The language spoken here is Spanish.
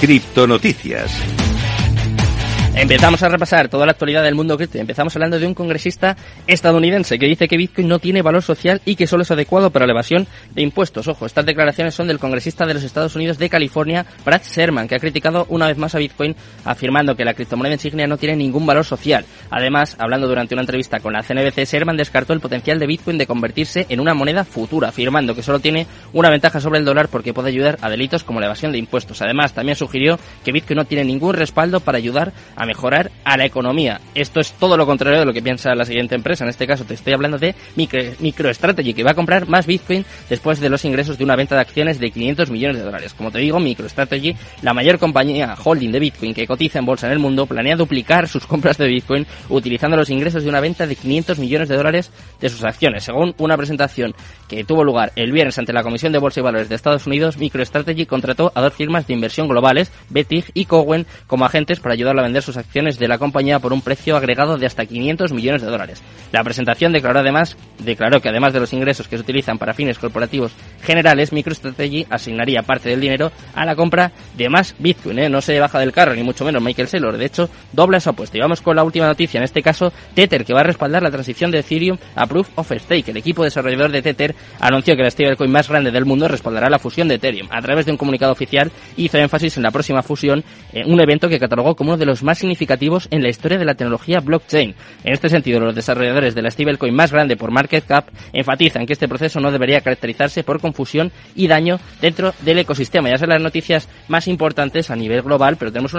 Criptonoticias. Empezamos a repasar toda la actualidad del mundo cripto. Empezamos hablando de un congresista estadounidense que dice que Bitcoin no tiene valor social y que solo es adecuado para la evasión de impuestos. Ojo, estas declaraciones son del congresista de los Estados Unidos de California, Brad Sherman, que ha criticado una vez más a Bitcoin afirmando que la criptomoneda insignia no tiene ningún valor social. Además, hablando durante una entrevista con la CNBC, Sherman descartó el potencial de Bitcoin de convertirse en una moneda futura, afirmando que solo tiene una ventaja sobre el dólar porque puede ayudar a delitos como la evasión de impuestos. Además, también sugirió que Bitcoin no tiene ningún respaldo para ayudar a mejorar a la economía. Esto es todo lo contrario de lo que piensa la siguiente empresa. En este caso te estoy hablando de MicroStrategy, que va a comprar más Bitcoin después de los ingresos de una venta de acciones de 500 millones de dólares. Como te digo, MicroStrategy, la mayor compañía holding de Bitcoin que cotiza en bolsa en el mundo, planea duplicar sus compras de Bitcoin utilizando los ingresos de una venta de 500 millones de dólares de sus acciones. Según una presentación que tuvo lugar el viernes ante la Comisión de Bolsa y Valores de Estados Unidos, MicroStrategy contrató a dos firmas de inversión globales, Betig y Cowen, como agentes para ayudarle a vender sus acciones de la compañía por un precio agregado de hasta 500 millones de dólares. La presentación declaró además declaró que además de los ingresos que se utilizan para fines corporativos generales, MicroStrategy asignaría parte del dinero a la compra de más Bitcoin. ¿eh? No se baja del carro ni mucho menos Michael Saylor. De hecho, dobla esa apuesta. Y vamos con la última noticia. En este caso, Tether, que va a respaldar la transición de Ethereum a Proof of Stake. El equipo desarrollador de Tether anunció que la stablecoin más grande del mundo respaldará la fusión de Ethereum. A través de un comunicado oficial, hizo énfasis en la próxima fusión, en un evento que catalogó como uno de los más significativos en la historia de la tecnología blockchain. En este sentido, los desarrolladores de la stablecoin más grande por market cap enfatizan que este proceso no debería caracterizarse por confusión y daño dentro del ecosistema. Ya son las noticias más importantes a nivel global, pero tenemos una